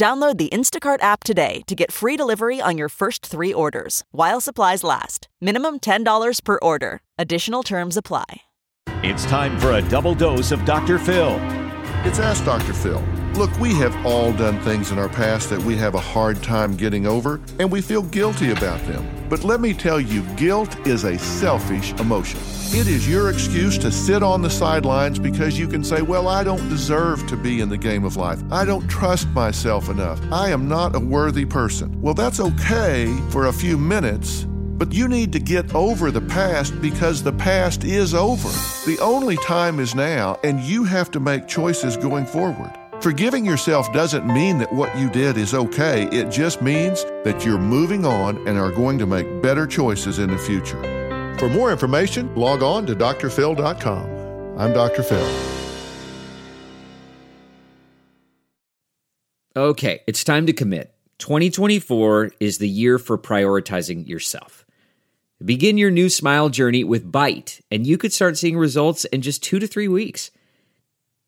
Download the Instacart app today to get free delivery on your first three orders while supplies last. Minimum $10 per order. Additional terms apply. It's time for a double dose of Dr. Phil. It's Ask Dr. Phil. Look, we have all done things in our past that we have a hard time getting over, and we feel guilty about them. But let me tell you, guilt is a selfish emotion. It is your excuse to sit on the sidelines because you can say, Well, I don't deserve to be in the game of life. I don't trust myself enough. I am not a worthy person. Well, that's okay for a few minutes, but you need to get over the past because the past is over. The only time is now, and you have to make choices going forward. Forgiving yourself doesn't mean that what you did is okay. It just means that you're moving on and are going to make better choices in the future. For more information, log on to drphil.com. I'm Dr. Phil. Okay, it's time to commit. 2024 is the year for prioritizing yourself. Begin your new smile journey with Byte, and you could start seeing results in just two to three weeks.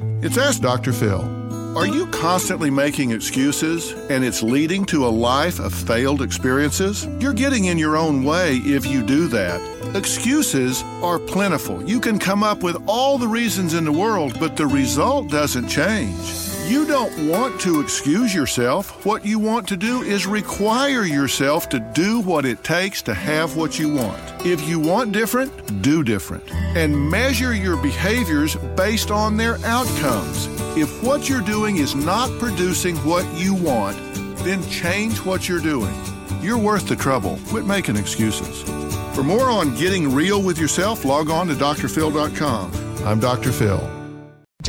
It's Ask Dr. Phil. Are you constantly making excuses and it's leading to a life of failed experiences? You're getting in your own way if you do that. Excuses are plentiful. You can come up with all the reasons in the world, but the result doesn't change. You don't want to excuse yourself. What you want to do is require yourself to do what it takes to have what you want. If you want different, do different. And measure your behaviors based on their outcomes. If what you're doing is not producing what you want, then change what you're doing. You're worth the trouble. Quit making excuses. For more on getting real with yourself, log on to drphil.com. I'm Dr. Phil.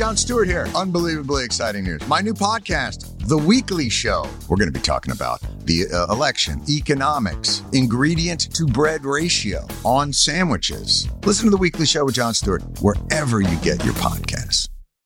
Jon Stewart here. Unbelievably exciting news. My new podcast, The Weekly Show. We're going to be talking about the uh, election, economics, ingredient to bread ratio on sandwiches. Listen to The Weekly Show with Jon Stewart wherever you get your podcasts.